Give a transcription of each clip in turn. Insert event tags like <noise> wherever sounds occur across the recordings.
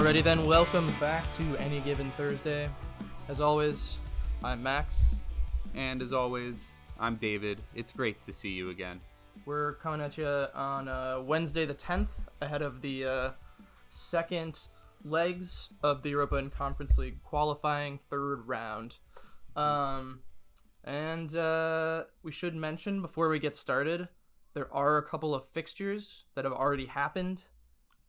Alrighty then, welcome back to Any Given Thursday. As always, I'm Max. And as always, I'm David. It's great to see you again. We're coming at you on uh, Wednesday the 10th, ahead of the uh, second legs of the Europa and Conference League qualifying third round. Um, and uh, we should mention before we get started, there are a couple of fixtures that have already happened.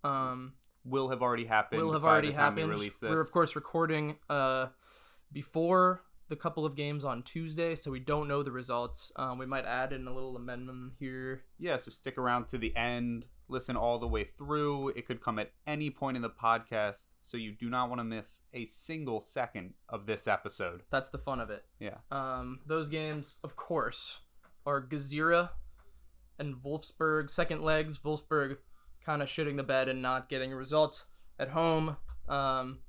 Um, Will have already happened. will have already we happened. this. We're of course recording uh, before the couple of games on Tuesday, so we don't know the results. Um, we might add in a little amendment here. Yeah, so stick around to the end. Listen all the way through. It could come at any point in the podcast, so you do not want to miss a single second of this episode. That's the fun of it. Yeah. Um, those games, of course, are Gżira and Wolfsburg. Second legs, Wolfsburg kind of shitting the bed and not getting a result at home. Um,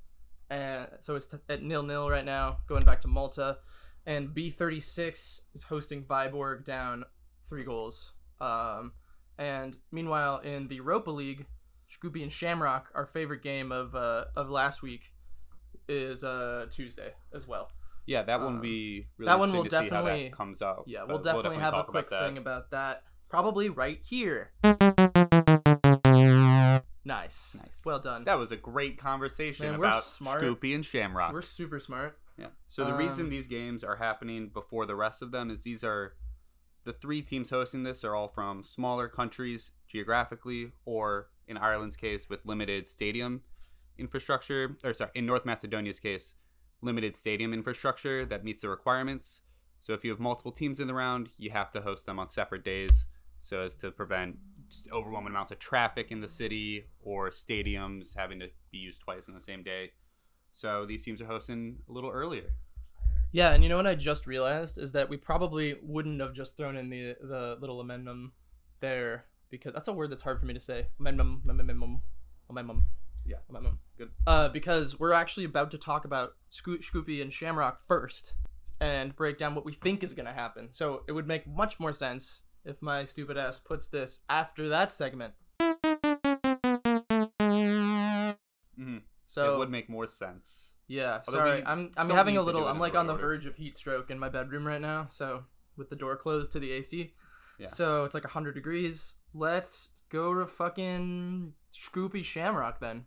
and so it's t- at nil nil right now, going back to Malta. And B36 is hosting Viborg down three goals. Um, and meanwhile, in the Europa League, Shkupi and Shamrock, our favorite game of uh, of last week, is uh, Tuesday as well. Yeah, that Um, one be really that one will to see how definitely- comes out. Yeah, But we'll definitely, have a quick about thing about that. Probably right here. Nice. Nice. Well done. That was a great conversation Man, we're about smart. Shkupi and Shamrock. We're super smart. Yeah. So the Um, reason these games are happening before the rest of them is these are the three teams hosting this are all from smaller countries geographically, or in Ireland's case, with limited stadium infrastructure, or sorry, in North Macedonia's case, limited stadium infrastructure that meets the requirements. So if you have multiple teams in the round, you have to host them on separate days so as to prevent just overwhelming amounts of traffic in the city or stadiums having to be used twice in the same day. So these teams are hosting a little earlier. Yeah, and you know what I just realized is that we probably wouldn't have just thrown in the the little amendment there because that's a word that's hard for me to say. Amendment, amendment, amendment. Yeah. amendment. Good. Uh, because we're actually about to talk about Sco- Shkupi and Shamrock first and break down what we think is going to happen. So it would make much more sense if my stupid ass puts this after that segment. Mm-hmm. So it would make more sense. Yeah, Although sorry. I'm I'm having a little I'm like on the order. verge of heat stroke in my bedroom right now, so with the door closed to the AC. Yeah. So it's like 100 degrees. Let's go to fucking Shkupi Shamrock then.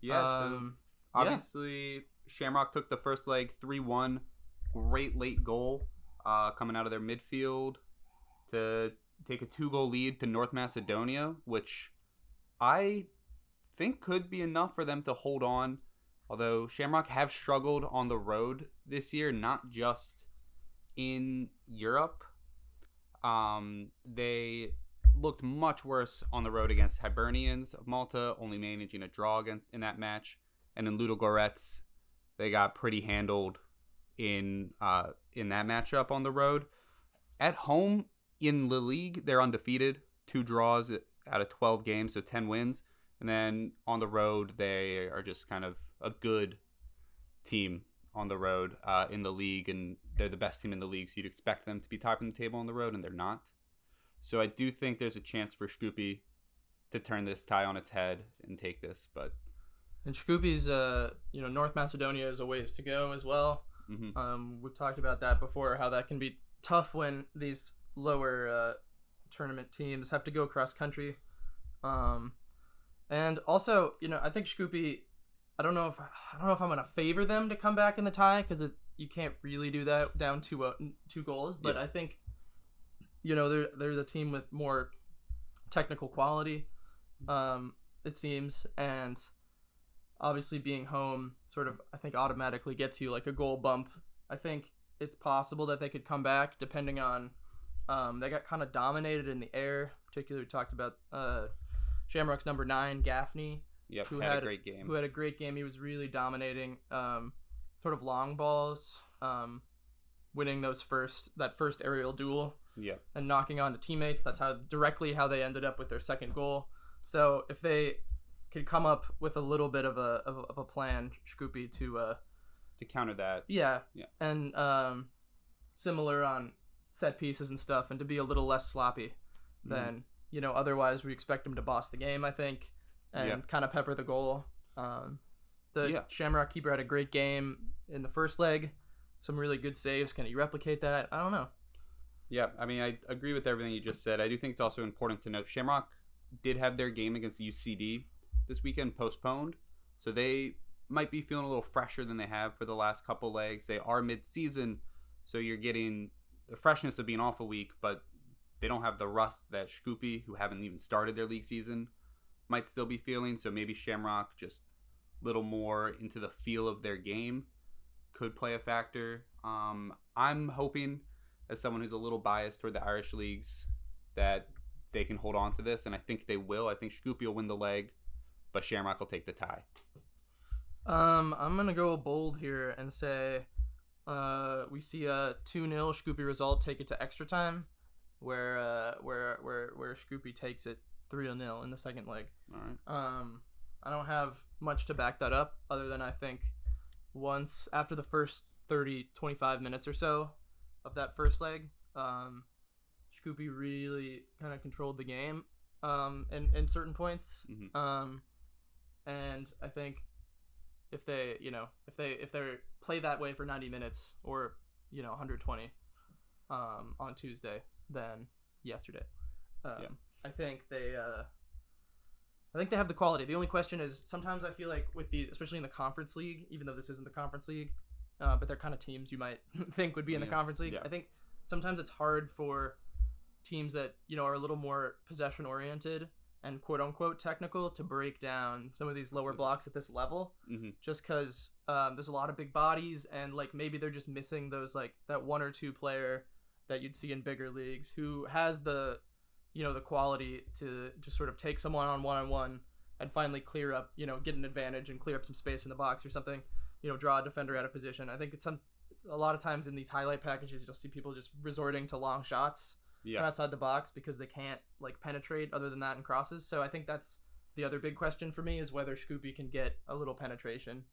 Yeah. Um, so yeah. obviously, Shamrock took the first leg three one. Great late goal uh, coming out of their midfield to take a two goal lead to North Macedonia, which I think could be enough for them to hold on. Although Shamrock have struggled on the road this year, not just in Europe. Um, they looked much worse on the road against Hibernians of Malta, only managing a draw again in that match. And in Ludogorets, they got pretty handled in uh, in that matchup on the road. At home in the league, they're undefeated, two draws out of 12 games, so 10 wins. And then on the road, they are just kind of a good team on the road uh, in the league, and they're the best team in the league. So you'd expect them to be topping the table on the road, and they're not. So I do think there's a chance for Shkupi to turn this tie on its head and take this, but and Shkupi's uh, you know, North Macedonia is a ways to go as well. mhm. Um, we've talked about that before, how that can be tough when these lower uh, tournament teams have to go cross country. Um, and also, you know, I think Shkupi. I don't know if I don't know if I'm gonna favor them to come back in the tie because you can't really do that down to uh, two goals. But Yeah. I think, you know, they're they're the team with more technical quality. Um, it seems, and obviously being home sort of I think automatically gets you like a goal bump. I think it's possible that they could come back depending on um, they got kind of dominated in the air. Particularly, we talked about uh, Shamrock's number nine, Gaffney, yep, who had, had- a great game. who had a great game. He was really dominating, um, sort of long balls, um, winning those first that first aerial duel yep. and knocking on to teammates. That's how directly how they ended up with their second goal. So if they could come up with a little bit of a of a, of a plan, Shkupi to uh, To counter that, yeah, Yeah. and um, similar on set pieces and stuff, and to be a little less sloppy Mhm. than you know. Otherwise, we expect them to boss the game, I think, and Yeah. kind of pepper the goal. Um, The Yeah. Shamrock keeper had a great game in the first leg. Some really good saves. Can he replicate that? I don't know. Yeah, I mean, I agree with everything you just said. I do think it's also important to note Shamrock did have their game against UCD this weekend postponed, so they might be feeling a little fresher than they have for the last couple legs. They are mid-season, so you're getting the freshness of being off a week, but they don't have the rust that Shkupi, who haven't even started their league season, might still be feeling. So maybe Shamrock just a little more into the feel of their game could play a factor. Um, I'm hoping, as someone who's a little biased toward the Irish leagues, that they can hold on to this, and I think they will. I think Shkupi will win the leg, but Shamrock will take the tie. Um, I'm gonna go bold here and say, uh, we see a two 0 Shkupi result, take it to extra time, where uh, where where where Shkupi takes it three 0 in the second leg. All right. Um, I don't have much to back that up other than I think once after the first 30, 25 minutes or so of that first leg, um, Shkupi really kind of controlled the game um, in, in certain points. Mhm. Um, and I think if they, you know, if they if they play that way for 90 minutes or you know 120 um, on Tuesday, than yesterday, um, Yeah. I think they. Uh, I think they have the quality. The only question is sometimes I feel like with the, especially in the conference league, even though this isn't the conference league, uh, but they're kind of teams you might <laughs> think would be in the Yeah, conference league. yeah. I think sometimes it's hard for teams that you know are a little more possession oriented and quote unquote technical to break down some of these lower blocks at this level Mhm. just because um, there's a lot of big bodies and like maybe they're just missing those like that one or two player that you'd see in bigger leagues who has the you know the quality to just sort of take someone on one on one and finally clear up you know get an advantage and clear up some space in the box or something you know draw a defender out of position. I think it's some a lot of times in these highlight packages you'll see people just resorting to long shots Yeah. outside the box because they can't like penetrate other than that in crosses. So I think that's the other big question for me is whether Shkupi can get a little penetration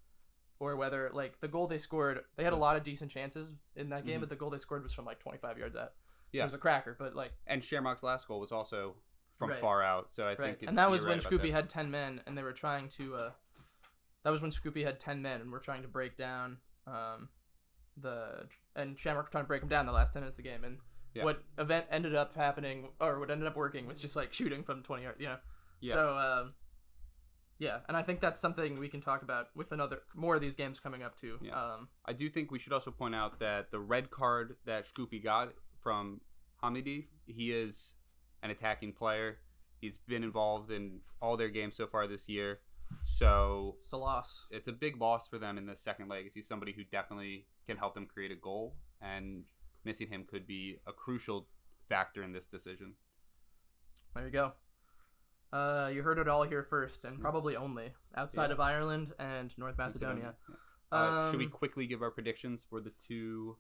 or whether like the goal they scored, they had a lot of decent chances in that game, Mhm. but the goal they scored was from like 25 yards out. Yeah. It was a cracker, but like And Shamrock's last goal was also from Right. far out, so I right. think. it- And that was when right Shkupi had 10 men and they were trying to uh that was when Shkupi had 10 men and we're trying to break down um the and Shamrock trying to break them down the last 10 minutes of the game and Yeah. what event ended up happening or what ended up working was just like shooting from 20 yards, you know. Yeah. So um yeah, and I think that's something we can talk about with another more of these games coming up too. Yeah. Um I do think we should also point out that the red card that Shkupi got from Hamidi, he is an attacking player. He's been involved in all their games so far this year. So it's a loss. it's a big loss for them in the second leg. He's somebody who definitely can help them create a goal, and missing him could be a crucial factor in this decision. There you go. Uh, you heard it all here first, and probably only outside Yeah. of Ireland and North Macedonia. Uh, should we Um, quickly give our predictions for the two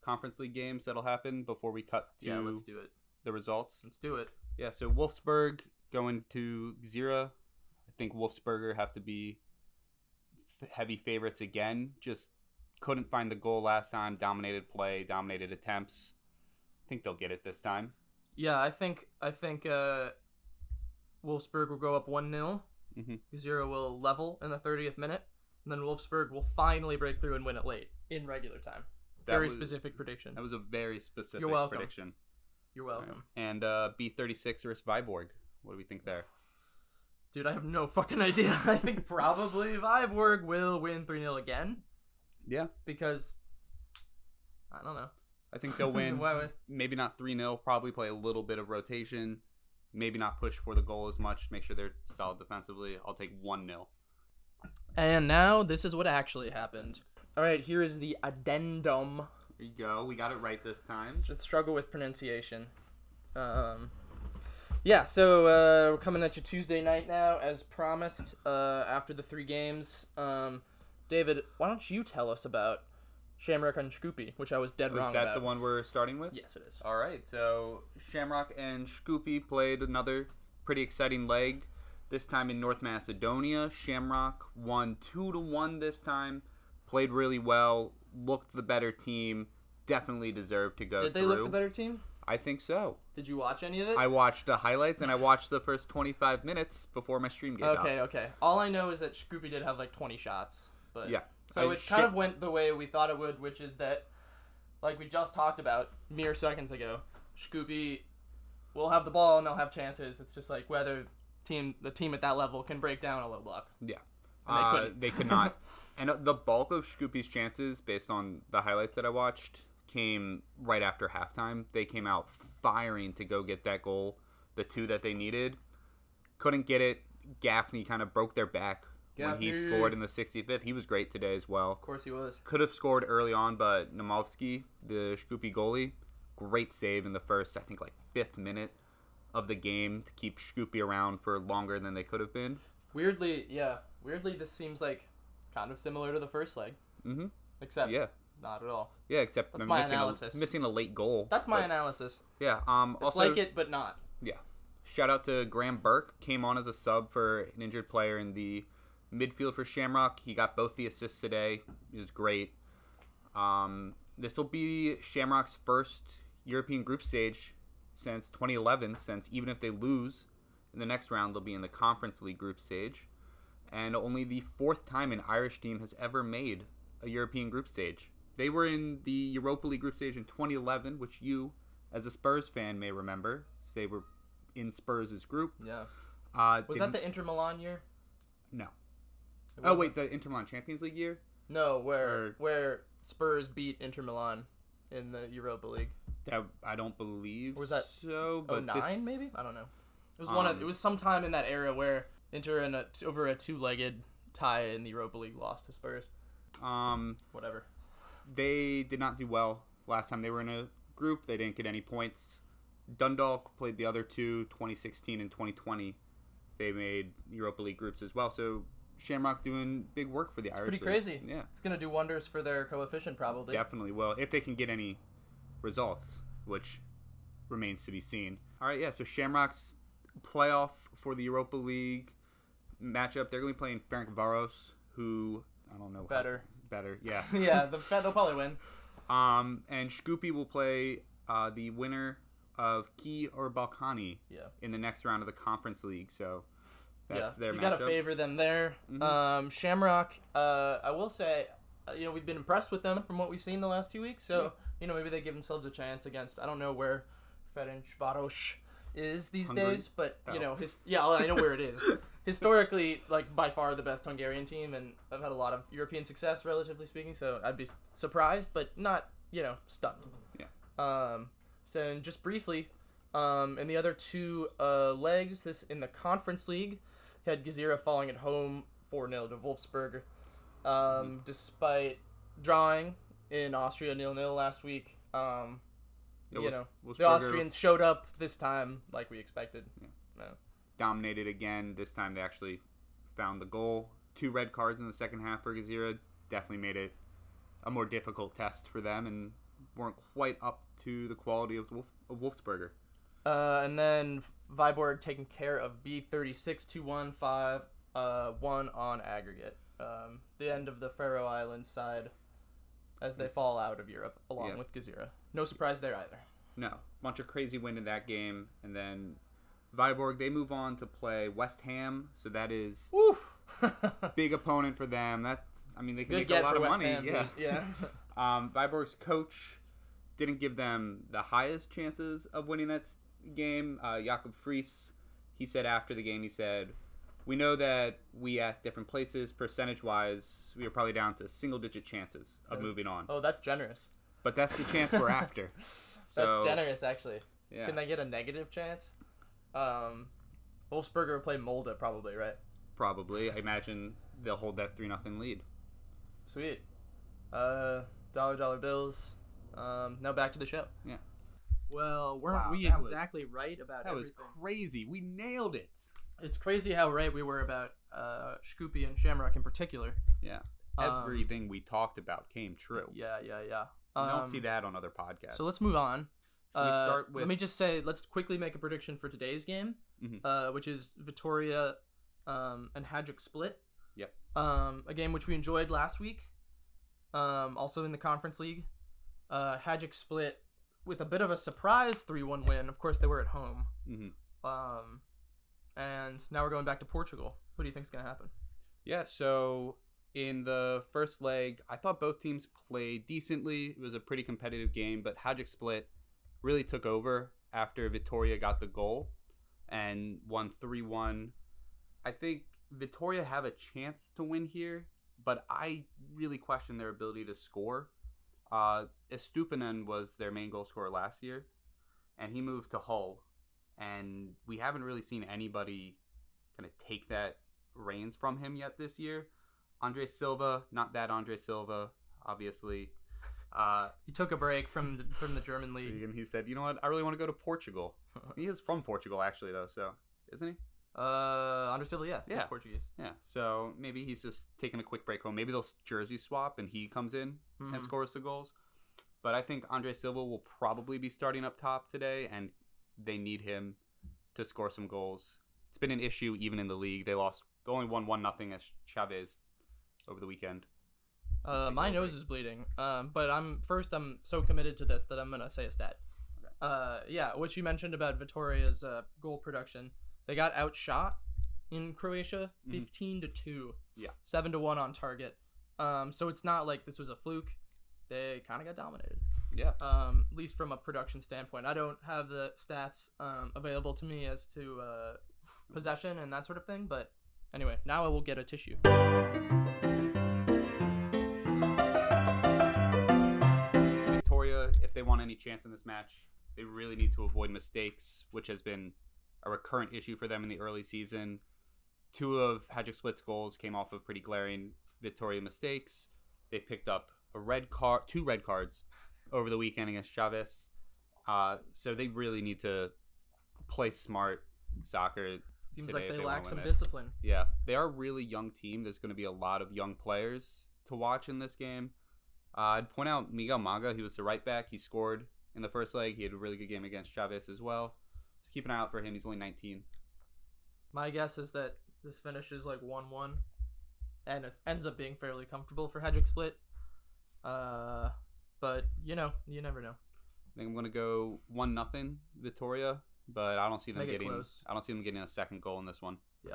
conference league games that'll happen before we cut to Yeah, let's do it. the results? Let's do it. Yeah, so Wolfsburg going to Zira. I think Wolfsberger have to be f- heavy favorites again. Just couldn't find the goal last time. Dominated play, dominated attempts. I think they'll get it this time. Yeah, I think I think uh, Wolfsburg will go up one 0 Mhm. Zero will level in the 30th minute, and then Wolfsburg will finally break through and win it late in regular time. That Very was- specific prediction. That was a very specific You're welcome. prediction. You're welcome, And uh, B36 versus Viborg. What do we think there? dude. I have no fucking <laughs> idea. I think probably Viborg will win 3 0 again Yeah, because I don't know. I think they'll <laughs> win. Maybe not 3 0, probably play a little bit of rotation. Maybe not push for the goal as much. Make sure they're solid defensively. I'll take 1 0. And now this is what actually happened. All right, here is the addendum. There you go. We got it right this time. Just struggle with pronunciation. Um, yeah, so uh, we're coming at you Tuesday night now, as promised. Uh, after the three games, um, David, why don't you tell us about Shamrock and Shkupi, which I was dead wrong? about. Is that the one we're starting with? Yes, it is. All right. So Shamrock and Shkupi played another pretty exciting leg. This time in North Macedonia, Shamrock won two to one this time. Played really well. Looked the better team. Definitely deserved to go Did they through. look the better team? I think so. Did you watch any of it? I watched the highlights and I watched the first 25 minutes before my stream gave okay, okay. All I know is that Shkupi did have like 20 shots, but Yeah. So I it kind of went the way we thought it would, which is that, like we just talked about mere seconds ago, Shkupi will have the ball and they'll have chances. It's just like whether team the team at that level can break down a low block. Yeah. And they Uh, they could not. <laughs> and uh, the bulk of Shkupi's chances, based on the highlights that I watched, came right after halftime. They came out firing to go get that goal, the two that they needed. Couldn't get it. Gaffney kind of broke their back when he scored in the 65th. He was great today as well. Of course he was. Could have scored early on, but Naumovski, the Shkupi goalie, great save in the first, I think, like fifth minute of the game to keep Shkupi around for longer than they could have been. Weirdly, yeah. Weirdly, this seems like kind of similar to the first leg, Mm-hmm. except Yeah. not at all. Yeah, except That's my missing analysis. A, missing a late goal. That's my but- analysis. Yeah. Um. It's also, like it, but not. Yeah. Shout out to Graham Burke. Came on as a sub for an injured player in the midfield for Shamrock. He got both the assists today. It was great. Um. This will be Shamrock's first European group stage since 2011. Since even if they lose in the next round, they'll be in the Conference League group stage, and only the fourth time an Irish team has ever made a European group stage. They were in the Europa League group stage in 2011, which you, as a Spurs fan, may remember. They were in Spurs' group. Yeah. Uh, Was that the Inter Milan year? no? It Oh wait, the Inter Milan Champions League year. No, where Or- where Spurs beat Inter Milan in the Europa League. That I don't believe. Or was that so? Oh But nine this- maybe? I don't know. It was one of Um, it was sometime in that era where Inter in a, over a two-legged tie in the Europa League lost to Spurs. Um, Whatever. they did not do well last time they were in a group. They didn't get any points. Dundalk played the other two, 2016 and 2020. They made Europa League groups as well. So Shamrock doing big work for the Irish. pretty League. crazy. Yeah, It's gonna do wonders for their coefficient probably. definitely Well, if they can get any results, which remains to be seen. All right, yeah. So Shamrock's playoff for the Europa League matchup. They're going to be playing Ferencváros, who I don't know how- Better. better, yeah. <laughs> yeah, the, they'll probably win. Um, and Shkupi will play uh, the winner of Key or Ballkani Yeah. in the next round of the Conference League. So that's yeah, their so you gotta favor them there. Mhm. Um, Shamrock, uh, I will say, uh, you know, we've been impressed with them from what we've seen the last two weeks. So Yeah. you know, maybe they give themselves a chance against. I don't know where Ferenc Varos is these Hungary? days, but you Oh. know, his yeah, I know where it is. <laughs> Historically, like by far the best Hungarian team, and I've had a lot of European success, relatively speaking. So I'd be surprised, but not you know stunned. Yeah. Um. So and just briefly, um, in the other two uh, legs, this in the Conference League, had Gżira falling at home 4 0 to Wolfsburg. Um, despite drawing in Austria 0 0 last week, um, Yeah, you know, the Austrians showed up this time like we expected. dominated again. This time they actually found the goal. Two red cards in the second half for Gżira definitely made it a more difficult test for them and weren't quite up to the quality of, Wolf- of Wolfsberger. Uh, and then Viborg taking care of B36 2 1 5 uh, 1 on aggregate. Um, the end of the Faroe Islands side as they Yes. fall out of Europe along Yeah. with Gżira. No surprise there either. No, bunch of crazy win in that game, and then Viborg they move on to play West Ham, so that is <laughs> big opponent for them. That's I mean they can Good make get a lot of West money. Ham. yeah. yeah. <laughs> Um, Viborg's coach didn't give them the highest chances of winning that game. Uh, Jacob Friis, he said after the game, he said, "We know that we asked different places, percentage wise, we are probably down to single digit chances of moving on, oh, that's generous. but that's the chance we're <laughs> after." So That's generous, actually. yeah, Can they get a negative chance? Um, Wolfsberger will play Molde probably, right? probably. I imagine they'll hold that three nothing lead. Sweet. Uh, dollar dollar bills. Um, now back to the show. Yeah. Well, weren't Wow, we that was- exactly right about it? That was crazy. We nailed it. It's crazy how right we were about uh, Shkupi and Shamrock in particular. Yeah, Um, everything we talked about came true. Yeah, yeah, yeah. You don't Um, see that on other podcasts. So let's move on. Uh, with Let me just say, let's quickly make a prediction for today's game, Mhm. uh, which is Vitoria um, and Hajduk Split. Yep. Um, a game which we enjoyed last week, um, also in the Conference League. Uh, Hajduk Split with a bit of a surprise 3-1 win. Of course, they were at home. hmm Um, and now we're going back to Portugal. What do you think's gonna happen? Yeah, so in the first leg, I thought both teams played decently. It was a pretty competitive game, but Hajduk Split really took over after Vitoria got the goal and won 3 1. I think Vitoria have a chance to win here, but I really question their ability to score. Uh, Estupinan was their main goal scorer last year, and he moved to Hull, and we haven't really seen anybody kind of take that reins from him yet this year. Andre Silva, not that Andre Silva, obviously. <laughs> Uh, He took a break from the, from the German league. and he said, "You know what? I really want to go to Portugal." <laughs> he is from Portugal, actually, though. So, isn't he? Uh, Andre Silva, yeah, he's Yeah. Portuguese. Yeah. So maybe he's just taking a quick break home. Maybe they'll jersey swap and he comes in Mhm. and scores the goals. But I think Andre Silva will probably be starting up top today, and they need him to score some goals. It's been an issue even in the league. They lost. They only won one nothing as Chaves over the weekend. Uh, my nose is bleeding. Um, but I'm first. I'm so committed to this that I'm gonna say a stat. Uh, yeah, what you mentioned about Vitoria's uh, goal production, they got outshot in Croatia, Mhm. fifteen to two. Yeah. seven to one on target. Um, so it's not like this was a fluke. They kind of got dominated. Yeah. Um, at least from a production standpoint. I don't have the stats um, available to me as to uh, <laughs> possession and that sort of thing. But anyway, now I will get a tissue. Victoria, if they want any chance in this match, they really need to avoid mistakes, which has been a recurrent issue for them in the early season. Two of Hajduk Split's goals came off of pretty glaring Victoria mistakes. They picked up a red card, two red cards over the weekend against Chaves. Uh, so they really need to play smart soccer. Seems like they they lack some this. discipline. Yeah, they are a really young team. There's going to be a lot of young players to watch in this game. Uh, I'd point out Miguel Maga. He was the right back. He scored in the first leg. He had a really good game against Chaves as well. Keep an eye out for him. He's only 19. My guess is that this finishes like one-one, and it ends up being fairly comfortable for Hajduk Split. Uh, but you know, you never know. I think I'm going to go one nothing Victoria, but I don't see them Make getting. I don't see them getting a second goal in this one. Yeah.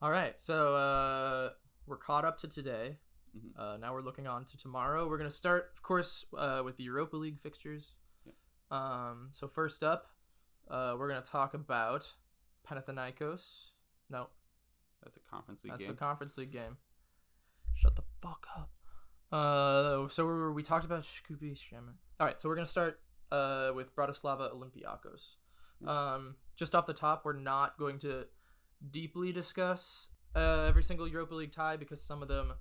All right, so uh, we're caught up to today. Mhm. Uh, now we're looking on to tomorrow. We're gonna start, of course, uh, with the Europa League fixtures. Yep. Um, so first up, uh, we're gonna talk about Panathinaikos. No, That's a conference league that's game. the Conference League game. Shut the fuck up. Uh, so we we talked about Shkupi Shaman. All right, so we're gonna start uh with Bratislava Olympiakos. Um, just off the top, we're not going to deeply discuss uh, every single Europa League tie because some of them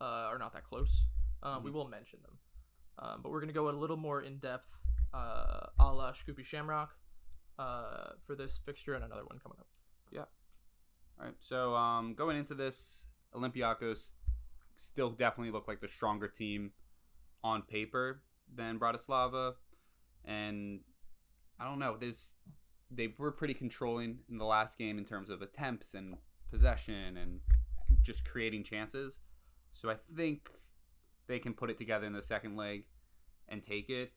uh, are not that close. Um, We Mhm. will mention them, um, but we're gonna go a little more in depth, uh, a la Shkupi Shamrock, uh, for this fixture and another one coming up. Yeah. All right. So um, going into this, Olympiacos still definitely look like the stronger team on paper than Bratislava, and I don't know. There's they were pretty controlling in the last game in terms of attempts and possession and just creating chances. So I think they can put it together in the second leg and take it.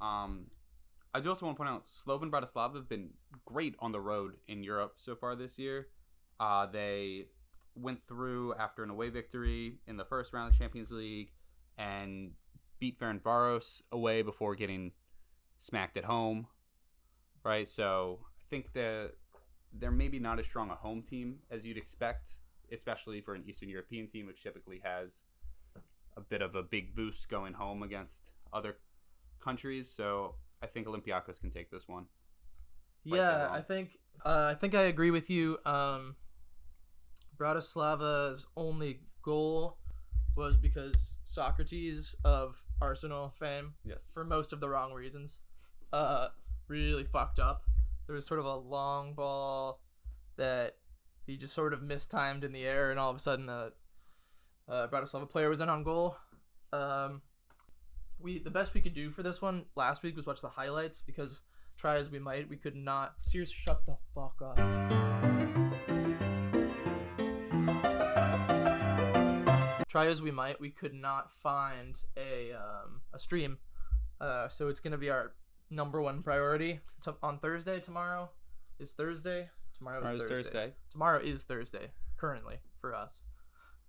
Um, I do also want to point out Slovan Bratislava have been great on the road in Europe so far this year. Uh, they went through after an away victory in the first round of Champions League and beat Ferencvaros away before getting smacked at home. Right, so I think that they're maybe not as strong a home team as you'd expect, especially for an Eastern European team, which typically has a bit of a big boost going home against other countries. So I think Olympiacos can take this one. Right, Yeah. I think uh, I think I agree with you. Um, Bratislava's only goal was because Socrates of Arsenal fame, Yes. for most of the wrong reasons, uh, really fucked up. There was sort of a long ball that he just sort of mistimed in the air, and all of a sudden the uh, Bratislava player was in on goal. Um, we the best we could do for this one last week was watch the highlights because try as we might, we could not. Serious, shut the fuck up. Try as we might, we could not find a um, a stream. Uh, so it's gonna be our number one priority to, on Thursday. Tomorrow is Thursday. Tomorrow is Thursday. Thursday. Tomorrow is Thursday currently for us.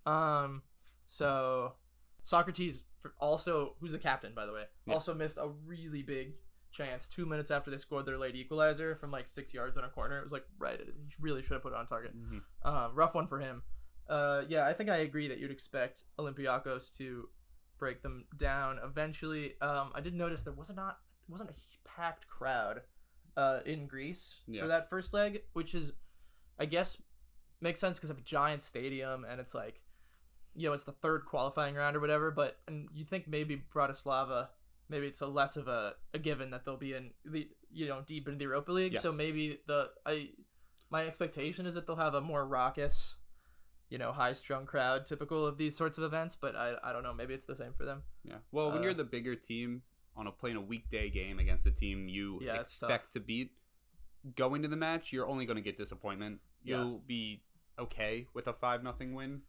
Um, so Socrates for- also, who's the captain by the way, Yeah. also missed a really big chance two minutes after they scored their late equalizer from like six yards in a corner. It was like right. it. He really should have put it on target. Mhm. Um, rough one for him. Uh, yeah, I think I agree that you'd expect Olympiacos to break them down eventually. Um, I did notice there was not wasn't a packed crowd uh, in Greece Yeah. for that first leg, which is, I guess, makes sense because of a giant stadium and it's like, you know, it's the third qualifying round or whatever. But and you think maybe Bratislava, maybe it's a less of a, a given that they'll be in the you know deep in the Europa League. So maybe the I my expectation is that they'll have a more raucous, you know, high strung crowd typical of these sorts of events. But I I don't know. Maybe it's the same for them. Yeah. Well, when Uh, you're the bigger team on a playing a weekday game against a team you Yeah, expect to beat, going to the match, you're only going to get disappointment. You'll be okay with a five nothing win,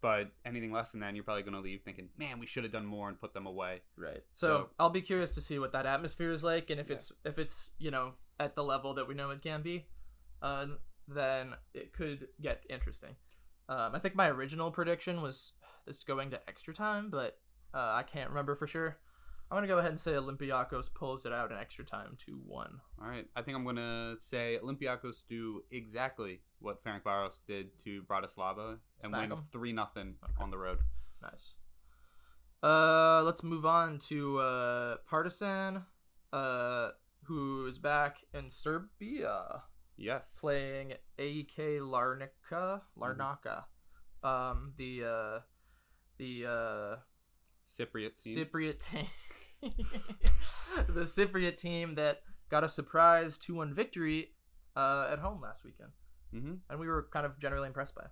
but anything less than that, you're probably going to leave thinking, "Man, we should have done more and put them away." Right. So, So- I'll be curious to see what that atmosphere is like, and if Yeah. it's if it's you know at the level that we know it can be, uh, then it could get interesting. Um, I think my original prediction was this going to extra time, but uh, I can't remember for sure. I'm gonna go ahead and say Olympiacos pulls it out in extra time two one. All right, I think I'm going to say Olympiacos do exactly what Ferencváros did to Bratislava and Smack win 'em? three nothing Okay. on the road. Nice. Uh, let's move on to uh Partizan, uh, who is back in Serbia. Yes. playing AK Larnaca, Larnaca, um, the uh, the uh, Cypriot team. Cypriot team, <laughs> the Cypriot team that got a surprise two one victory uh, at home last weekend, mm-hmm. and we were kind of generally impressed by.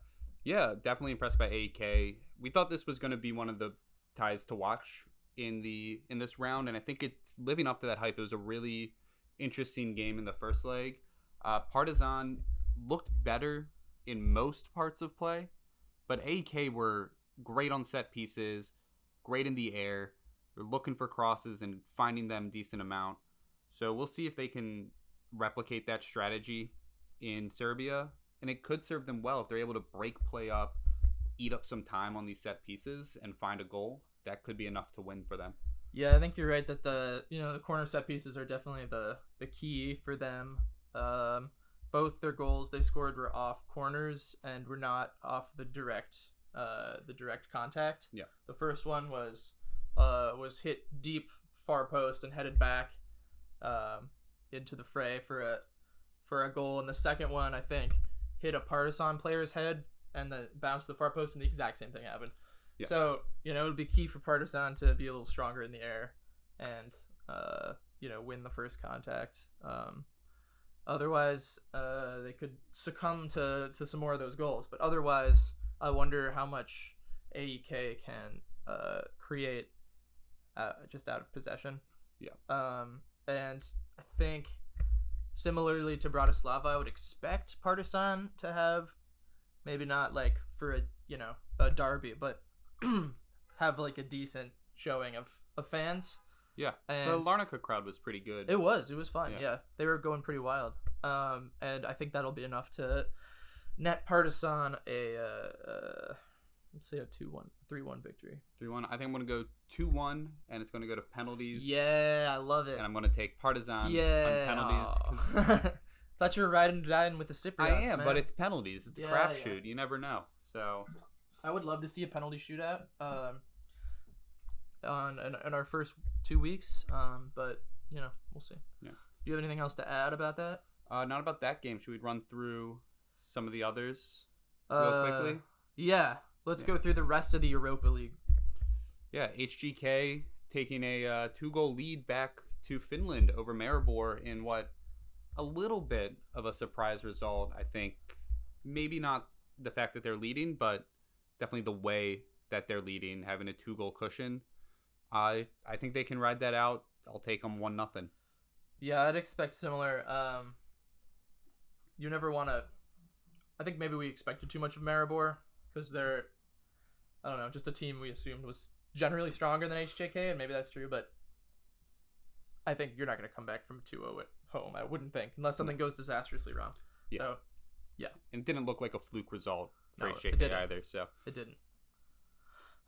Yeah, definitely impressed by AK. We thought this was going to be one of the ties to watch in the in this round, and I think it's living up to that hype. It was a really interesting game in the first leg. Uh, Partizan looked better in most parts of play, but AK were great on set pieces, great in the air. They're looking for crosses and finding them decent amount. So we'll see if they can replicate that strategy in Serbia, and it could serve them well if they're able to break play up, eat up some time on these set pieces, and find a goal. That could be enough to win for them. Yeah, I think you're right that the you know the corner set pieces are definitely the the key for them. Um, both their goals they scored were off corners and were not off the direct uh the direct contact. Yeah. The first one was uh was hit deep far post and headed back um into the fray for a for a goal and the second one I think hit a Partizan player's head and then bounced the far post and the exact same thing happened. Yeah. So, you know, it would be key for Partizan to be a little stronger in the air and uh, you know, win the first contact. Um otherwise, uh they could succumb to to some more of those goals. But otherwise, I wonder how much AEK can uh create uh, just out of possession. Yeah. Um and I think similarly to Bratislava, I would expect Partizan to have maybe not like for a you know a derby, but <clears throat> have like a decent showing of, of fans. Yeah, And the Larnaca crowd was pretty good. it was it was fun. Yeah. Yeah. they were going pretty wild. Um, and I think that'll be enough to net Partizan a uh, uh let's say a 2-1 3-1 victory. Three one. I think I'm gonna go two one, and it's gonna go to penalties. Yeah, I love it. and I'm gonna take Partizan yeah, on penalties. <laughs> Thought you were riding dying with the Cypriots. I am, man. but it's penalties. It's a Yeah, crapshoot. You never know. So I would love to see a penalty shootout um, on in, in our first two weeks. Um, but you know, we'll see. Yeah. Do you have anything else to add about that? uh, not about that game. Should we run through some of the others real Uh, quickly? Yeah. Let's Yeah. go through the rest of the Europa League. Yeah, HJK taking a uh, two goal lead back to Finland over Maribor in what a little bit of a surprise result. I think maybe not the fact that they're leading, but definitely the way that they're leading, having a two goal cushion. I I think they can ride that out. I'll take them one nothing. Yeah, I'd expect similar. Um, you never want to. I think maybe we expected too much of Maribor because they're, I don't know, just a team we assumed was generally stronger than HJK, and maybe that's true. But I think you're not going to come back from 2-0 at home. I wouldn't think unless something mm. goes disastrously wrong. Yeah. So And it didn't look like a fluke result for No, it HJK either. So It didn't.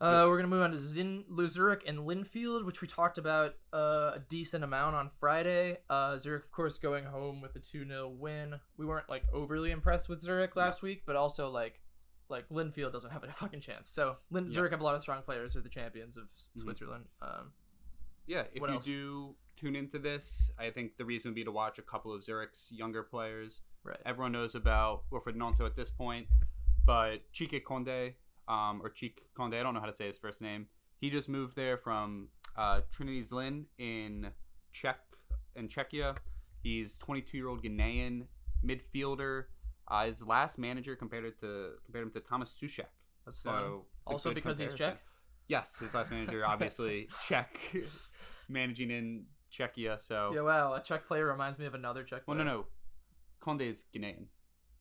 Uh, we're gonna move on to Zin, Zurich and Linfield, which we talked about uh, a decent amount on Friday. Uh, Zurich, of course, going home with a two 0 win. We weren't like overly impressed with Zurich last week, but also like like Linfield doesn't have a fucking chance. So Lin- Yeah. Zurich have a lot of strong players. They're the champions of S- Mhm. Switzerland. Um, yeah, if you else? do tune into this, I think the reason would be to watch a couple of Zurich's younger players. right. Everyone knows about Wilfried Gnonto at this point, but Chike Conde, um, or Chike Conde, I don't know how to say his first name. He just moved there from uh, Trinity Zlin in Czech in Czechia. He's 22 year old Ghanaian midfielder. Uh, his last manager compared it to compared him to Thomas Sushek. That's So fun. Also because he's. Czech. Yes, his last manager <laughs> obviously Czech, managing in Czechia. So Yeah, wow. A Czech player reminds me of another Czech. well, no, no, Conde is Ghanaian.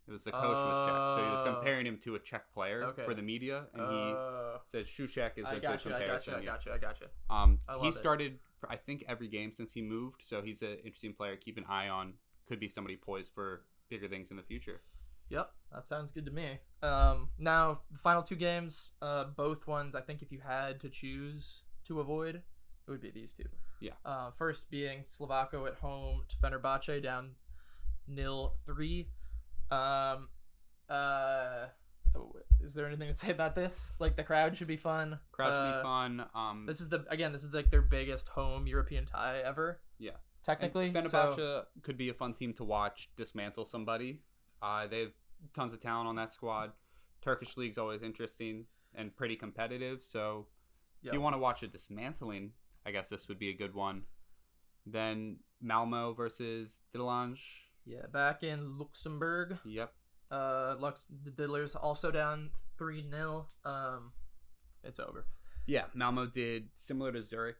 It was the coach was Czech, so he was comparing him to a Czech player Okay. for the media, and he Uh, said Shushek is a I good got you. I got comparison. you. I got you. I got you. Um, I he it. started, I think, every game since he moved, so he's an interesting player. Keep an eye on. Could be somebody poised for bigger things in the future. Yep, that sounds good to me. Um, now the final two games, uh, both ones I think if you had to choose to avoid, it would be these two. Yeah. Uh, first being Slovácko at home to Fenerbahce down nil three. Um, uh, oh, is there anything to say about this? Like the crowd should be fun. Crowd should Uh, be fun. Um, This is the again. This is like their biggest home European tie ever. Yeah. Technically, And so- could be a fun team to watch dismantle somebody. Uh, they have tons of talent on that squad. Turkish league's always interesting and pretty competitive. So Yep. if you want to watch a dismantling, I guess this would be a good one. Then Malmo versus Dudelange. Yeah, back in Luxembourg. Yep. Uh, Lux the Diddlers also down three 0 Um, it's over. Yeah, Malmo did similar to Zurich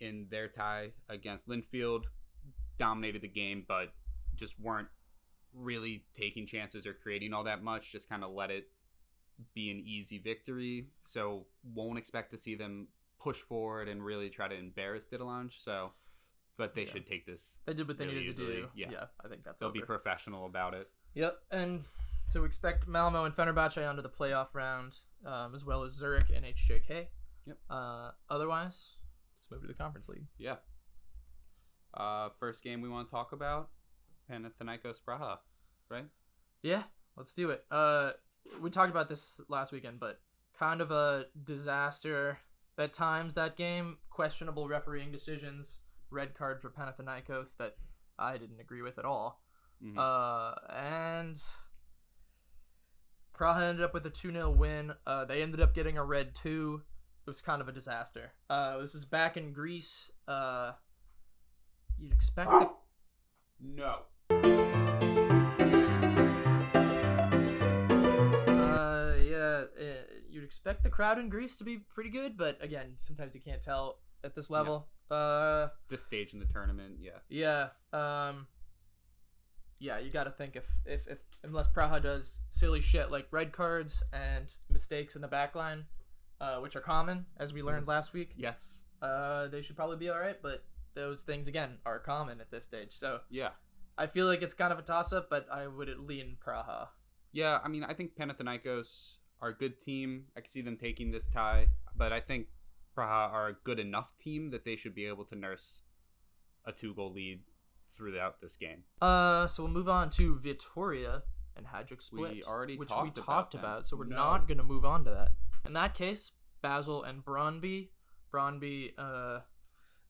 in their tie against Linfield, dominated the game, but just weren't really taking chances or creating all that much. Just kind of let it be an easy victory. So won't expect to see them push forward and really try to embarrass Dudelange. So, but they Yeah. should take this. They did what they Really needed to easily, do. yeah. I think that's They'll over. be professional about it. Yep, and so we expect Malmo and Fenerbahce onto the playoff round, um, as well as Zurich and HJK. Yep. Uh, otherwise, let's move to the conference league. Yeah. Uh, first game we want to talk about Panathinaikos Praha, right? Yeah, let's do it. Uh, we talked about this last weekend, but kind of a disaster at times. That game, questionable refereeing decisions, red card for Panathinaikos that I didn't agree with at all. Mhm. Uh, and Praha ended up with a 2 0 win. Uh, they ended up getting a red 2. It was kind of a disaster. Uh, this is back in Greece. Uh, you'd expect the. no. Uh, yeah, uh, you'd expect the crowd in Greece to be pretty good, but again, sometimes you can't tell at this level. Uh, This stage in the tournament, yeah. Yeah. Um Yeah, you got to think if, if if unless Praha does silly shit like red cards and mistakes in the back line, uh, which are common as we learned last week, Yes. uh, they should probably be all right. But those things again are common at this stage, so Yeah. I feel like it's kind of a toss up. But I would lean Praha. Yeah, I mean, I think Panathinaikos are a good team. I can see them taking this tie, but I think Praha are a good enough team that they should be able to nurse a two goal lead throughout this game. Uh, so we'll move on to Vitoria and Hajduk Split, We already which talked we about talked them. about. So we're No. not gonna move on to that. In that case, Basel and Brøndby. Brøndby uh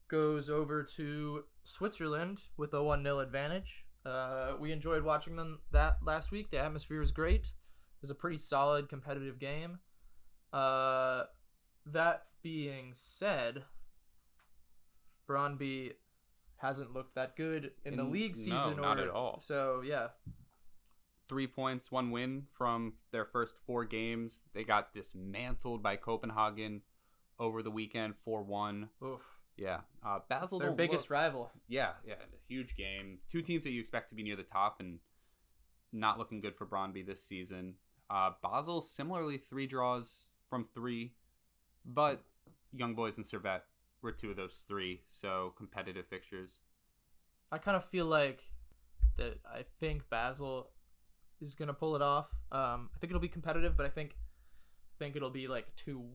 goes over to Switzerland with a one 0 advantage. Uh, we enjoyed watching them that last week. The atmosphere was great. It was a pretty solid competitive game. Uh, that being said, Brøndby hasn't looked that good in the In- league no, season. not or, at all. So yeah, Three points, one win from their first four games. They got dismantled by Copenhagen over the weekend, 4 1. oof. Yeah. Uh, Basel, Their biggest look- rival. Yeah, yeah, a huge game. Two teams that you expect to be near the top and not looking good for Brøndby this season. Uh, Basel similarly three draws from three, but Young Boys and Servette were two of those three. So competitive fixtures. I kind of feel like that. I think Basel is gonna pull it off. Um, I think it'll be competitive, but I think think it'll be like two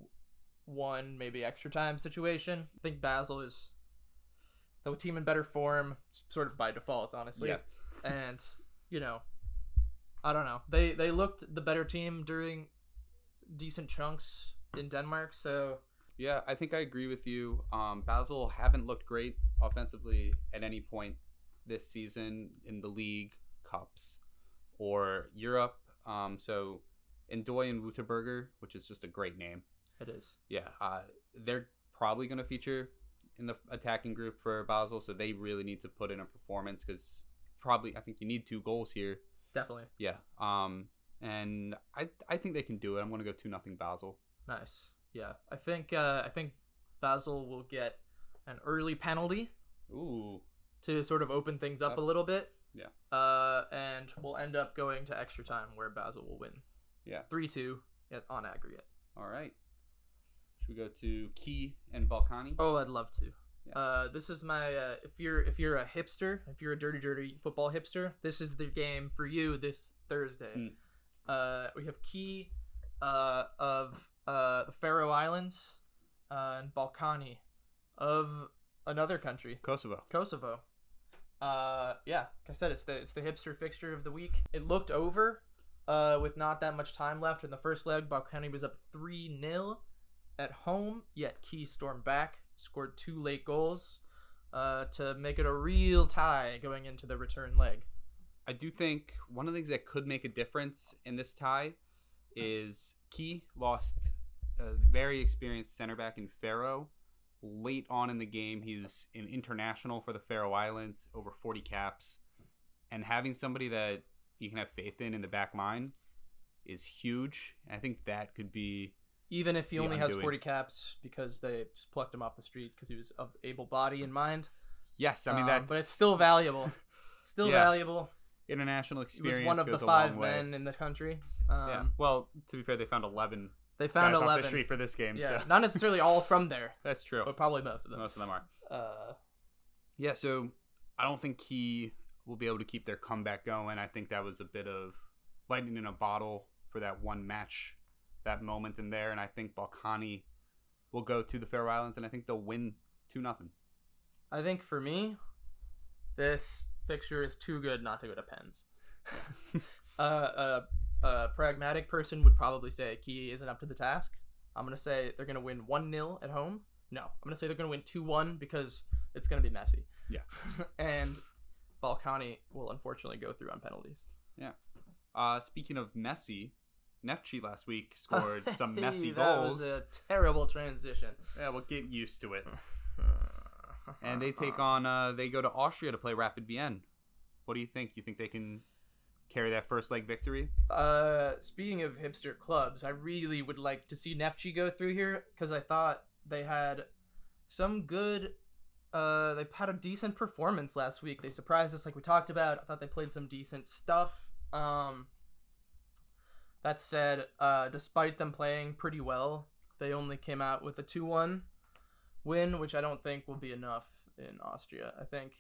one, maybe extra time situation. I think Basel is the team in better form, sort of by default, honestly. Yes. <laughs> And you know, I don't know. They they looked the better team during decent chunks in Denmark, so Yeah, I think I agree with you. Um, Basel haven't looked great offensively at any point this season in the league, cups, or Europe. Um, so Ndoye and Wouterberger, which is just a great name. it is. Yeah, uh, they're probably going to feature in the attacking group for Basel, so they really need to put in a performance because probably I think you need two goals here. Definitely. Yeah. Um, and I I think they can do it. I'm going to go two nothing Basel. Nice. Yeah. I think uh, I think Basel will get an early penalty Ooh. to sort of open things up a little bit. Yeah. Uh, and we'll end up going to extra time where Basel will win. Yeah. Three two on aggregate. All right. Should we go to Key and Ballkani? Oh, I'd love to. yes. Uh, this is my uh, if you're if you're a hipster, if you're a dirty dirty football hipster, this is the game for you this Thursday. Hmm. Uh, we have Key uh, of uh, the Faroe Islands uh, and Ballkani of another country, Kosovo. Kosovo. Uh, yeah, like I said, it's the it's the hipster fixture of the week. It looked over uh, with not that much time left in the first leg. Ballkani was up three 0 at home, yet Key stormed back, scored two late goals uh, to make it a real tie going into the return leg. I do think one of the things that could make a difference in this tie is Key lost a very experienced center back in Faro. Late on in the game, he's an international for the Faroe Islands, over 40 caps. And having somebody that you can have faith in in the back line is huge. I think that could be Even if he only has 40 caps because they just plucked him off the street because he was of able body and mind. yes. I mean Um, that's but it's still valuable. <laughs> Still Yeah. valuable. international experience. He was one of the five men in the country. Um, Yeah. Well, to be fair, they found 11 They found guys off 11. the street for this game. yeah, So not <laughs> necessarily all from there, that's true. but probably most of them. Most of them are. Uh, Yeah, so I don't think he will be able to keep their comeback going. I think that was a bit of lightning in a bottle for that one match, that moment in there. And I think Ballkani will go to the Faroe Islands, and I think they'll win 2 nothing. I think for me, this fixture is too good not to go to Pens. <laughs> <laughs> uh, a, a pragmatic person would probably say Key isn't up to the task. I'm gonna say they're gonna win one 0 at home. No, I'm gonna say they're gonna win two one because it's gonna be messy. Yeah. <laughs> and Ballkani will unfortunately go through on penalties. Yeah. Uh, speaking of messy, Neftçi last week <laughs> scored some messy that goals. was a terrible transition. Yeah, we'll get used to it. <laughs> And they take on, uh, they go to Austria to play Rapid Vienna. What do you think? You think they can carry that first leg victory? Uh, speaking of hipster clubs, I really would like to see Neftçi go through here because I thought they had some good. Uh, they had a decent performance last week. They surprised us, like we talked about. I thought they played some decent stuff. Um, that said, uh, despite them playing pretty well, they only came out with a two-one win, which I don't think will be enough in Austria. I think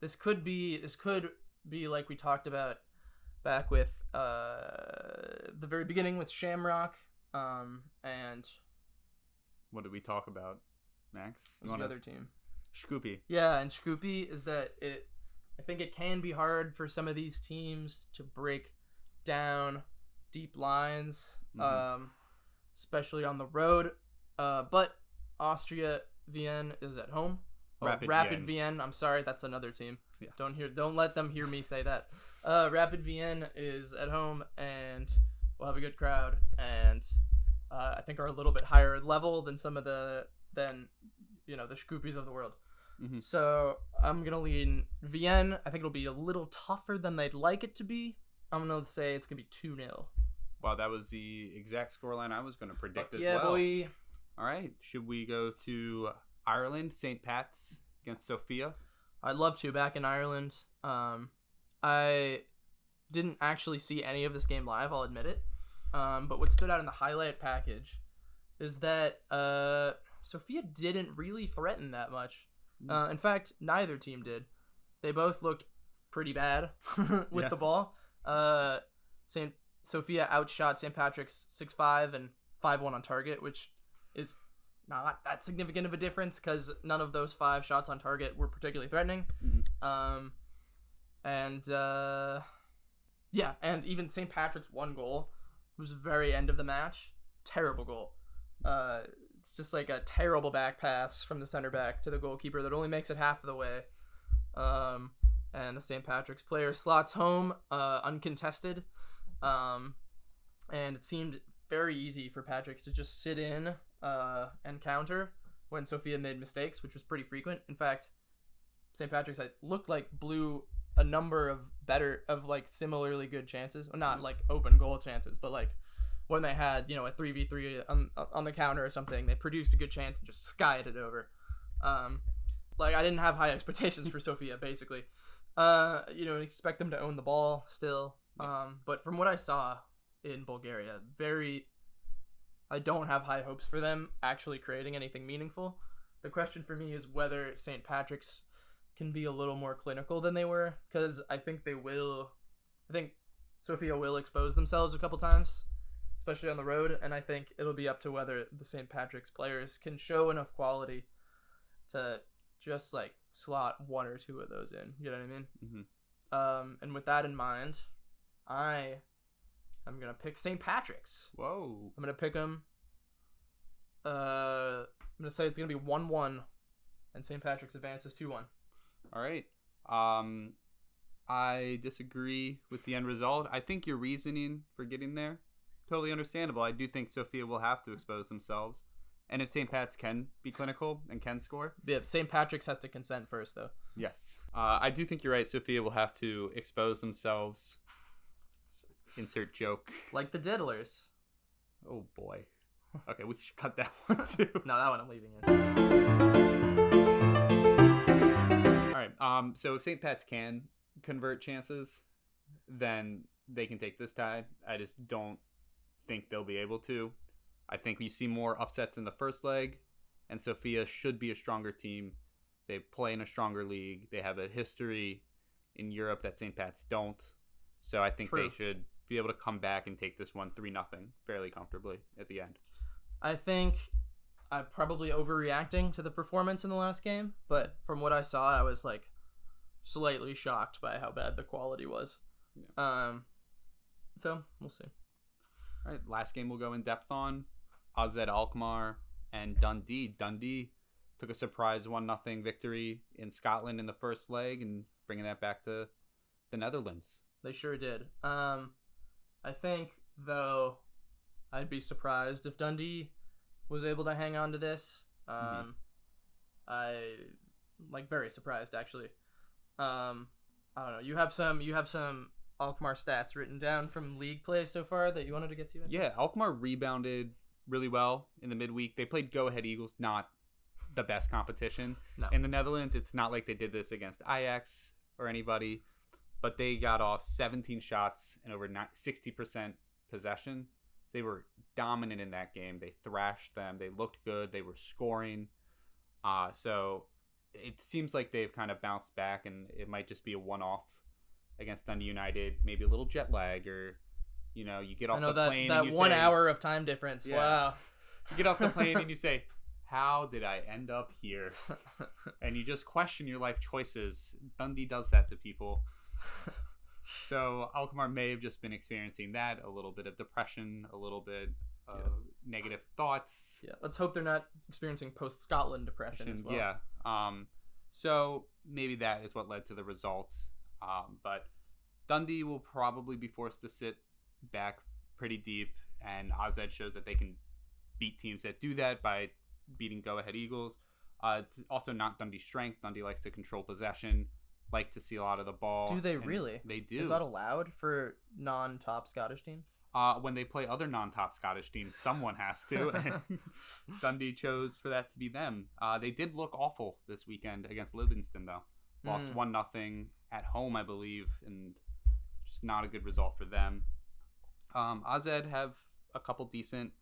this could be this could be like we talked about back with uh, the very beginning with Shamrock, um, and What did we talk about, Max? who's the other team? Shkupi. Yeah, and Shkupi is that it. I think it can be hard for some of these teams to break down deep lines, Mhm. um, especially on the road. Uh, but Austria Vienna is at home. Oh, Rapid Rapid, Vienna. Vienna. I'm sorry, that's another team. Yeah. Don't hear. Don't let them hear me say that. <laughs> Uh, Rapid Vienna is at home, and we'll have a good crowd, and uh, I think are a little bit higher level than some of the than you know the Shkupis of the world. Mhm. So I'm gonna lean Vienna. I think it'll be a little tougher than they'd like it to be. I'm gonna say it's gonna be two 0 Wow, that was the exact scoreline I was going to predict as Yeah, well. boy. All right, should we go to Ireland, St. Pat's against Sofia? I'd love to back in Ireland. Um, I didn't actually see any of this game live. I'll admit it. Um, but what stood out in the highlight package is that uh, Sofia didn't really threaten that much. Mm. Uh, in fact, neither team did. They both looked pretty bad <laughs> with Yeah. the ball. Uh, St. Sofia outshot St. Patrick's 6 5 and 5 1 on target, which is not that significant of a difference because none of those five shots on target were particularly threatening. Mhm. Um, and uh, yeah, and even St. Patrick's one goal was the very end of the match. Terrible goal. Uh, it's just like a terrible back pass from the center back to the goalkeeper that only makes it half of the way. Um, and the St. Patrick's player slots home uh, uncontested. Um, and it seemed very easy for Patrick's to just sit in uh, and counter when Sofia made mistakes, which was pretty frequent. In fact, St. Patrick's I looked like blew a number of better of like similarly good chances, well, not like open goal chances, but like when they had you know a three v three on on the counter or something, they produced a good chance and just skied it over. Um, like I didn't have high <laughs> expectations for Sofia, basically. Uh, you know, expect them to own the ball still. Um, but from what I saw in Bulgaria, very, I don't have high hopes for them actually creating anything meaningful. The question for me is whether St. Patrick's can be a little more clinical than they were, because I think they will. I think Sofia will expose themselves a couple times, especially on the road, and I think it'll be up to whether the St. Patrick's players can show enough quality to just like slot one or two of those in. You know what I mean? Mhm. Um, and with that in mind, I am gonna pick St. Patrick's. Whoa. I'm gonna pick them. Uh, I'm gonna say it's gonna be one-one, and St. Patrick's advances two-one. All right. Um, I disagree with the end result. I think your reasoning for getting there totally understandable. I do think Sofia will have to expose themselves, and if St. Pat's can be clinical and can score, Yeah, St. Patrick's has to consent first, though. yes, uh, I do think you're right. Sofia will have to expose themselves. Insert joke. Like the Diddlers. Oh boy. Okay, we should cut that <laughs> one too. No, that one I'm leaving in. Right. Um. So if St. Pat's can convert chances, then they can take this tie. I just don't think they'll be able to. I think we see more upsets in the first leg, and Sofia should be a stronger team. They play in a stronger league. They have a history in Europe that St. Pat's don't. So I think True. they should be able to come back and take this one three nothing fairly comfortably at the end. I think I'm probably overreacting to the performance in the last game, but from what I saw, I was like slightly shocked by how bad the quality was. Um, so we'll see. All right, last game we'll go in depth on AZ Alkmaar and Dundee. Dundee took a surprise one nothing victory in Scotland in the first leg and bringing that back to the Netherlands. They sure did. Um, I think though, I'd be surprised if Dundee was able to hang on to this. Um, Mhm. I like very surprised actually. Um, I don't know. You have some. You have some Alkmaar stats written down from league play so far that you wanted to get to. Yeah, Alkmaar rebounded really well in the midweek. They played Go Ahead Eagles, not the best competition No. in the Netherlands. It's not like they did this against Ajax or anybody, but they got off 17 shots and over 60% possession. They were dominant in that game. They thrashed them. They looked good. They were scoring. Uh, so it seems like they've kind of bounced back, and it might just be a one-off against Dundee United. Maybe a little jet lag, or you know, you get off I know the that plane. that one say- hour of time difference. Yeah. Wow. You get off the plane and you <laughs> say, "How did I end up here?" <laughs> And you just question your life choices. Dundee does that to people. <laughs> So Alkmaar may have just been experiencing that, a little bit of depression, a little bit of Yeah. negative thoughts. yeah. Let's hope they're not experiencing post Scotland depression as well. Yeah. Um, so maybe that is what led to the result. Um, but Dundee will probably be forced to sit back pretty deep, and AZ shows that they can beat teams that do that by beating Go Ahead Eagles. Uh, it's also not Dundee's strength. Dundee likes to control possession, like to see a lot of the ball. Do they really? They do. Is that allowed for non-top Scottish teams? uh, when they play other non-top Scottish teams, <laughs> someone has to. <laughs> <laughs> Dundee chose for that to be them. Uh, they did look awful this weekend against Livingston, though. Lost Mm. one nothing at home, I believe, and just not a good result for them. Um, AZ have a couple decent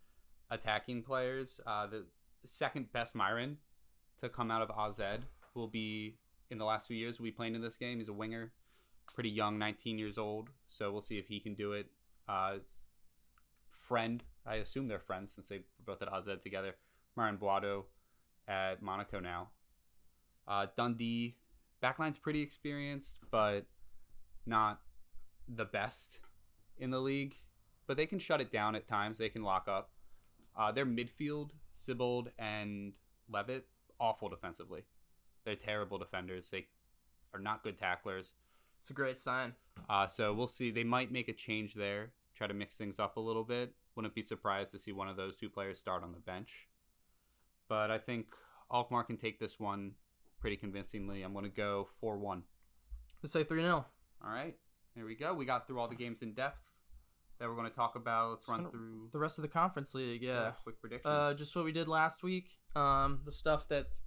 attacking players. Uh, the second best Myron to come out of AZ. Will be in the last few years. Be playing in this game. He's a winger, pretty young, 19 years old. So we'll see if he can do it. Uh, friend, I assume they're friends since they were both at AZ together. Myron Boadu at Monaco now. Uh, Dundee backline's pretty experienced, but not the best in the league. But they can shut it down at times. They can lock up. Uh, their midfield, Sibbald and Levitt, awful defensively. They're terrible defenders. They are not good tacklers. It's a great sign. Uh, so we'll see. They might make a change there, try to mix things up a little bit. Wouldn't be surprised to see one of those two players start on the bench. But I think Alkmaar can take this one pretty convincingly. I'm going to go 4 1. Let's say 3 0. All right. There we go. We got through all the games in depth that we're going to talk about. Let's run through The rest of the conference league, yeah. quick predictions. Uh, just what we did last week. Um, the stuff that's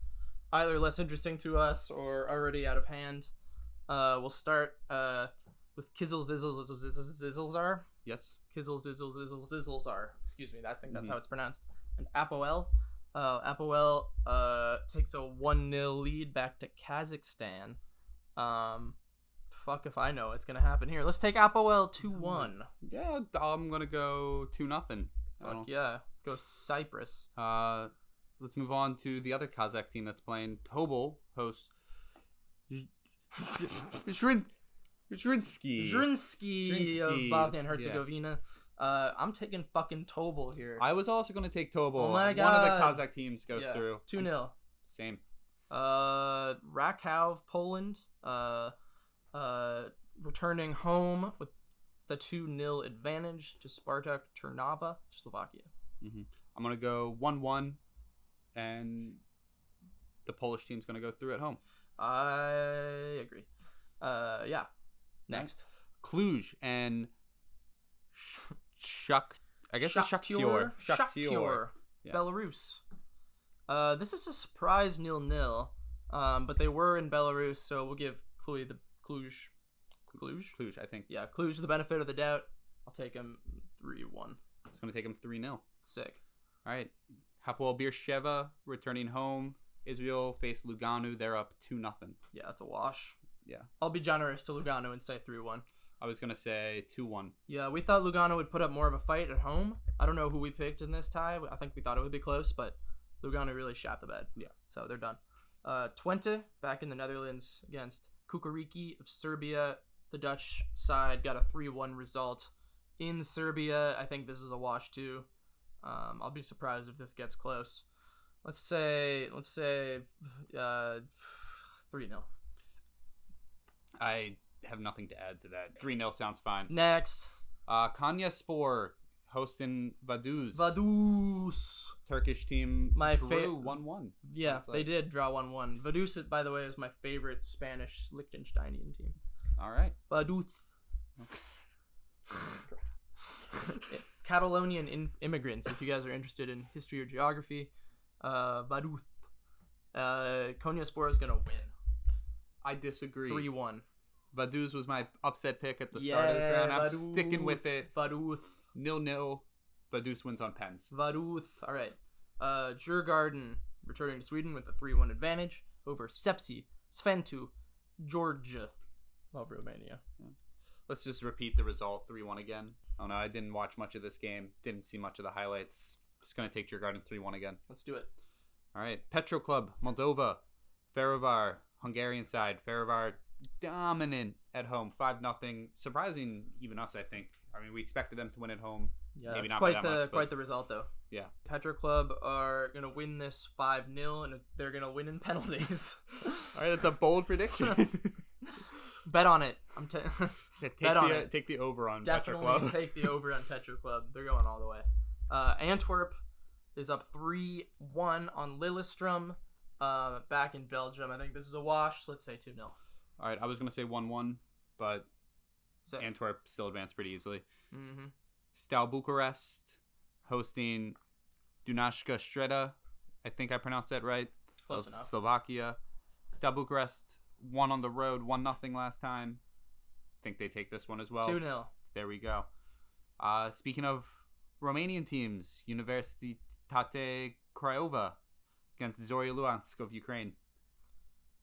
either less interesting to us or already out of hand. Uh, we'll start uh, with Kizzle Zizzle Zizzle Zizzle Zizzlezar. yes. Kizzle Zizzle Zizzle Zizzlezar. Excuse me, I think that's Mhm. how it's pronounced. And Apoel. Uh, Apoel uh, takes a 1 0 lead back to Kazakhstan. Um, fuck if I know what's going to happen here. Let's take Apoel 2 1. Yeah, I'm going to go 2 nothing. Fuck yeah. Go Cyprus. Uh, let's move on to the other Kazakh team that's playing. Tobol hosts Zrin Zrinsky. Zrinjski of Bosnia and yeah. Herzegovina. Uh, I'm taking fucking Tobol here. I was also going to take Tobol. Oh my One of the Kazakh teams goes Yeah, through. 2 0. Same. Uh, Raków, Poland. Uh, uh, returning home with the 2 0 advantage to Spartak Trnava, Slovakia. hmm I'm going to go 1 1, and the Polish team's going to go through at home. I agree. Uh, yeah. Next. Cluj and Sh- Shak. I guess it's Shakhtar. Shakhtar. Yeah. Belarus. Uh, this is a surprise nil nil. Um, but they were in Belarus, so we'll give Cluj the Cluj. Cluj. Cluj, I think. Yeah, Cluj the benefit of the doubt. I'll take him three one. It's going to take them 3 0. Sick. All right. Hapoel Beersheva returning home. Israel face Lugano. They're up 2 nothing. Yeah, it's a wash. Yeah. I'll be generous to Lugano and say three one. I was going to say 2 1. Yeah, we thought Lugano would put up more of a fight at home. I don't know who we picked in this tie. I think we thought it would be close, but Lugano really shot the bed. Yeah. So they're done. Uh, Twente back in the Netherlands against Čukarički of Serbia. The Dutch side got a 3 1 result in Serbia. I think this is a wash too. Um, I'll be surprised if this gets close. Let's say, let's say, uh, 3 0. I have nothing to add to that. 3 0 sounds fine. Next, Uh, Konyaspor hosting Vaduz. Vaduz. Turkish team My drew fa- 1 1. Yeah, they like- did draw 1 1. Vaduz, by the way, is my favorite Spanish Liechtensteinian team. All right. Vaduz. <laughs> <laughs> Catalonian in- immigrants, if you guys are interested in history or geography. Uh, Vaduz. Uh, Konyaspor is going to win. I disagree. 3 1. Vaduz was my upset pick at the start of this round. I'm sticking with it. Vaduz. Nil nil. Vaduz wins on pens. Vaduz. All right. Uh, Djurgården returning to Sweden with a 3 1 advantage over Sepsi, Sfântu, Georgia. Love Romania. Let's just repeat the result 3 1 again. Oh no, I didn't watch much of this game. Didn't see much of the highlights. Just going to take Djurgården 3 1 again. Let's do it. All right. Petrocub, Moldova, Fehérvár, Hungarian side. Fehérvár dominant at home, 5 0. Surprising even us, I think. I mean, we expected them to win at home. Yeah, Maybe it's not quite that the much, quite the result though. Yeah. Petrocub are gonna win this five 0 and they're gonna win in penalties. All right, that's a bold prediction. <laughs> <laughs> Bet on it. I'm t- <laughs> take, Bet on the, it. take the over on Petro definitely Club. <laughs> take the over on Petrocub. They're going all the way. Uh, Antwerp is up three one on Lillestrøm. Uh, back in Belgium. I think this is a wash. Let's say two 0 All right, I was going to say 1 1, but So, Antwerp still advanced pretty easily. hmm Stal Bucharest hosting Dunajská Streda. I think I pronounced that right. close of enough. Slovakia. Stal Bucharest won on the road, one nothing last time. think they take this one as well. Two 0 There we go. Uh, speaking of Romanian teams, Universitatea Craiova against Zorya Luhansk of Ukraine.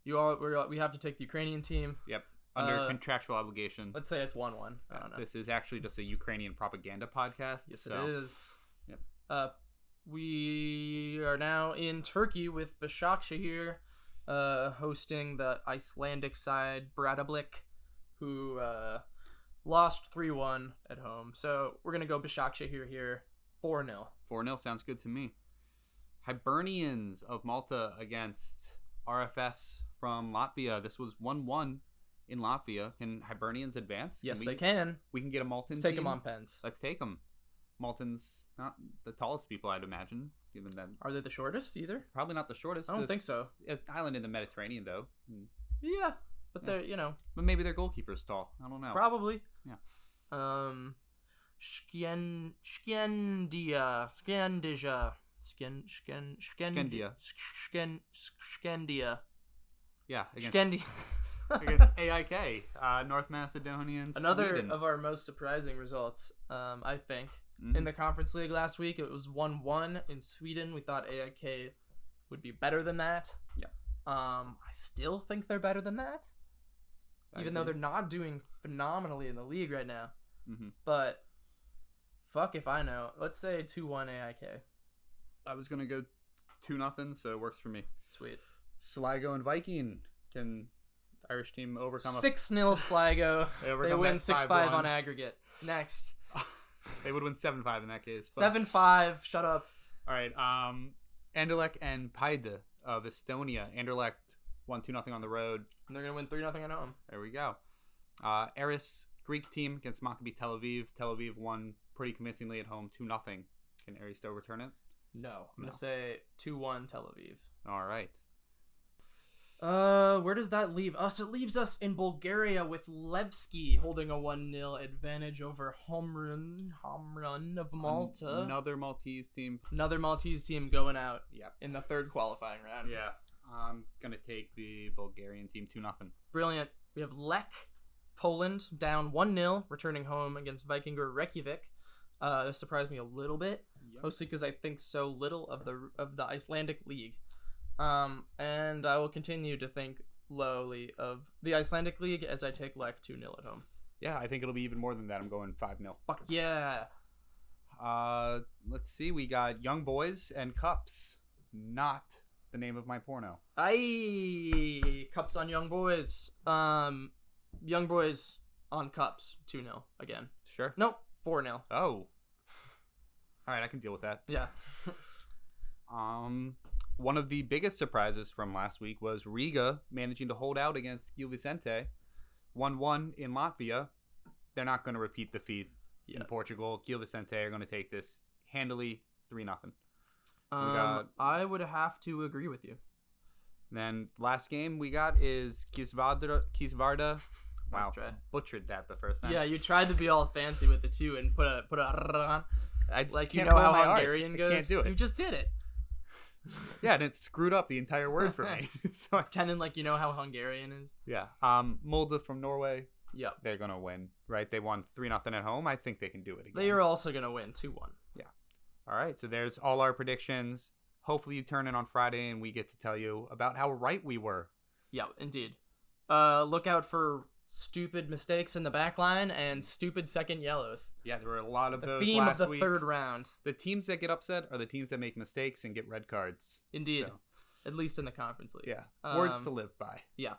You all we're, we have to take the Ukrainian team. Yep, under Uh, contractual obligation. Let's say it's one one. I don't know. This is actually just a Ukrainian propaganda podcast. Yes, so it is. Yep. Uh, we are now in Turkey with Başakşehir, uh, hosting the Icelandic side Breiðablik, who uh, lost three one at home. So we're gonna go Başakşehir here, here four 0 4 0 sounds good to me. Hibernians of Malta against RFS from Latvia. This was 1 1 in Latvia. Can Hibernians advance? Yes, we, they can. We can get a Malton Let's take team? them on pens. Let's take them. Malton's not the tallest people, I'd imagine, given that. Are they the shortest either? Probably not the shortest. I don't think so. It's an island in the Mediterranean, though. Hmm. Yeah, but Yeah. they're you know But maybe their goalkeeper's tall. I don't know. probably. Yeah. Um, Skien Skendia Skandija Sken Sken Sken Skendia. Sken Skendia yeah, against, Skendia. <laughs> against <laughs> AIK, uh, North Macedonian. Another Sweden. of our most surprising results, um, I think, Mhm. in the conference league last week. It was one one in Sweden. We thought AIK would be better than that. Yeah. Um, I still think they're better than that, I even though they're not doing phenomenally in the league right now. Mhm. But fuck if I know. Let's say two one AIK. I was gonna go two nothing, so it works for me. Sweet. Sligo and Viking can Irish team overcome Six 0 Sligo. <laughs> They they win six five on aggregate. Next a they would win seven five in that case. but- seven five. Shut up. All right. Um, Anderlecht and Paide of Estonia. Anderlecht won two nothing on the road. And they're gonna win three nothing at home. There we go. Uh, Aris Greek team against Maccabi Tel Aviv. Tel Aviv won pretty convincingly at home two nothing. Can Aris still return it? No, I'm No. gonna say two one Tel Aviv. All right. Uh, where does that leave us? It leaves us in Bulgaria with Levski holding a 1 0 advantage over Hamrun, Hamrun of Malta. Another Maltese team. Another Maltese team going out Yep. in the third qualifying round. Yeah. I'm gonna take the Bulgarian team two nothing. Brilliant. We have Lech, Poland, down 1 0, returning home against Vikingur Reykjavik. Uh, this surprised me a little bit, mostly because I think so little of the of the Icelandic league. Um, and I will continue to think lowly of the Icelandic league as I take Lech 2 0 at home. Yeah, I think it'll be even more than that. I'm going five 0 Fuck yeah. Uh, let's see. We got Young Boys and KuPS. Not the name of my porno. Aye, cups on young boys. Um, young boys on cups, two 0 again. Sure. Nope, four 0 Oh. <laughs> All right, I can deal with that. Yeah. <laughs> Um, one of the biggest surprises from last week was Riga managing to hold out against Gil Vicente, one-one in Latvia. They're not going to repeat the feat Yeah. in Portugal. Gil Vicente are going to take this handily, three nothing. Um, got- I would have to agree with you. Then last game we got is Kisvarda. <laughs> Kisvarda. Wow, butchered that the first time. Yeah, you tried to be all fancy with the two and put a put a on, <laughs> I just like you know how Rs. Hungarian I goes. Can't do it. You just did it. Yeah, and it screwed up the entire word for me. <laughs> <laughs> so I, Kind of like you know how Hungarian is. yeah, um, Molde from Norway. Yep. They're gonna win, right? They won three nothing at home. I think they can do it again. They are also gonna win two one. Yeah. All right, so there's all our predictions. Hopefully, you turn in on Friday and we get to tell you about how right we were. Yeah, indeed. Uh, look out for stupid mistakes in the back line and stupid second yellows. Yeah, there were a lot of The those theme of last the week. third round. The teams that get upset are the teams that make mistakes and get red cards. Indeed. So, At least in the conference league. yeah, words to Um, live by. Yeah.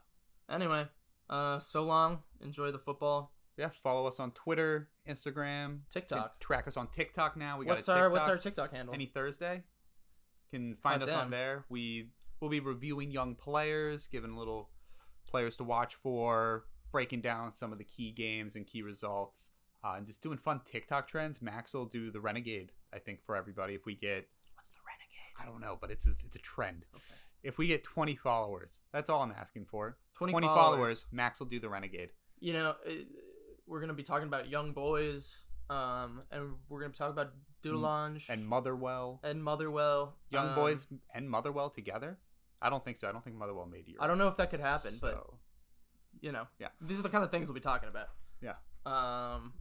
Anyway, uh, so long. Enjoy the football. Yeah, follow us on Twitter, Instagram, TikTok. Track us on TikTok now. We What's got a our What's our TikTok handle? Any Thursday. Can find Oh, us damn. on there. We will be reviewing young players, giving little players to watch for, breaking down some of the key games and key results, uh, and just doing fun TikTok trends. Max will do the Renegade, I think, for everybody. If we get, What's the renegade? I don't know, but it's a, it's a trend. Okay. If we get 20 followers, that's all I'm asking for. 20 followers. followers. Max will do the Renegade. You know, uh, we're gonna be talking about young boys, um, and we're gonna be talking about Dudelange And Motherwell, and Motherwell. Young um, Boys and Motherwell together? I don't think so. I don't think Motherwell made Europe. I don't know if that could happen, but So, you know, Yeah. these are the kind of things we'll be talking about. Yeah. Um,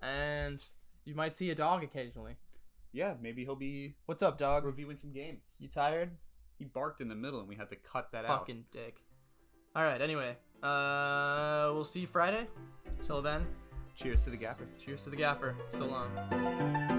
and you might see a dog occasionally. yeah, maybe he'll be What's up, dog? reviewing some games. You tired? He barked in the middle, and we had to cut that out. Fucking dick. All right. Anyway, uh, we'll see you Friday. Till then, Cheers to the gaffer. cheers to the gaffer. So long.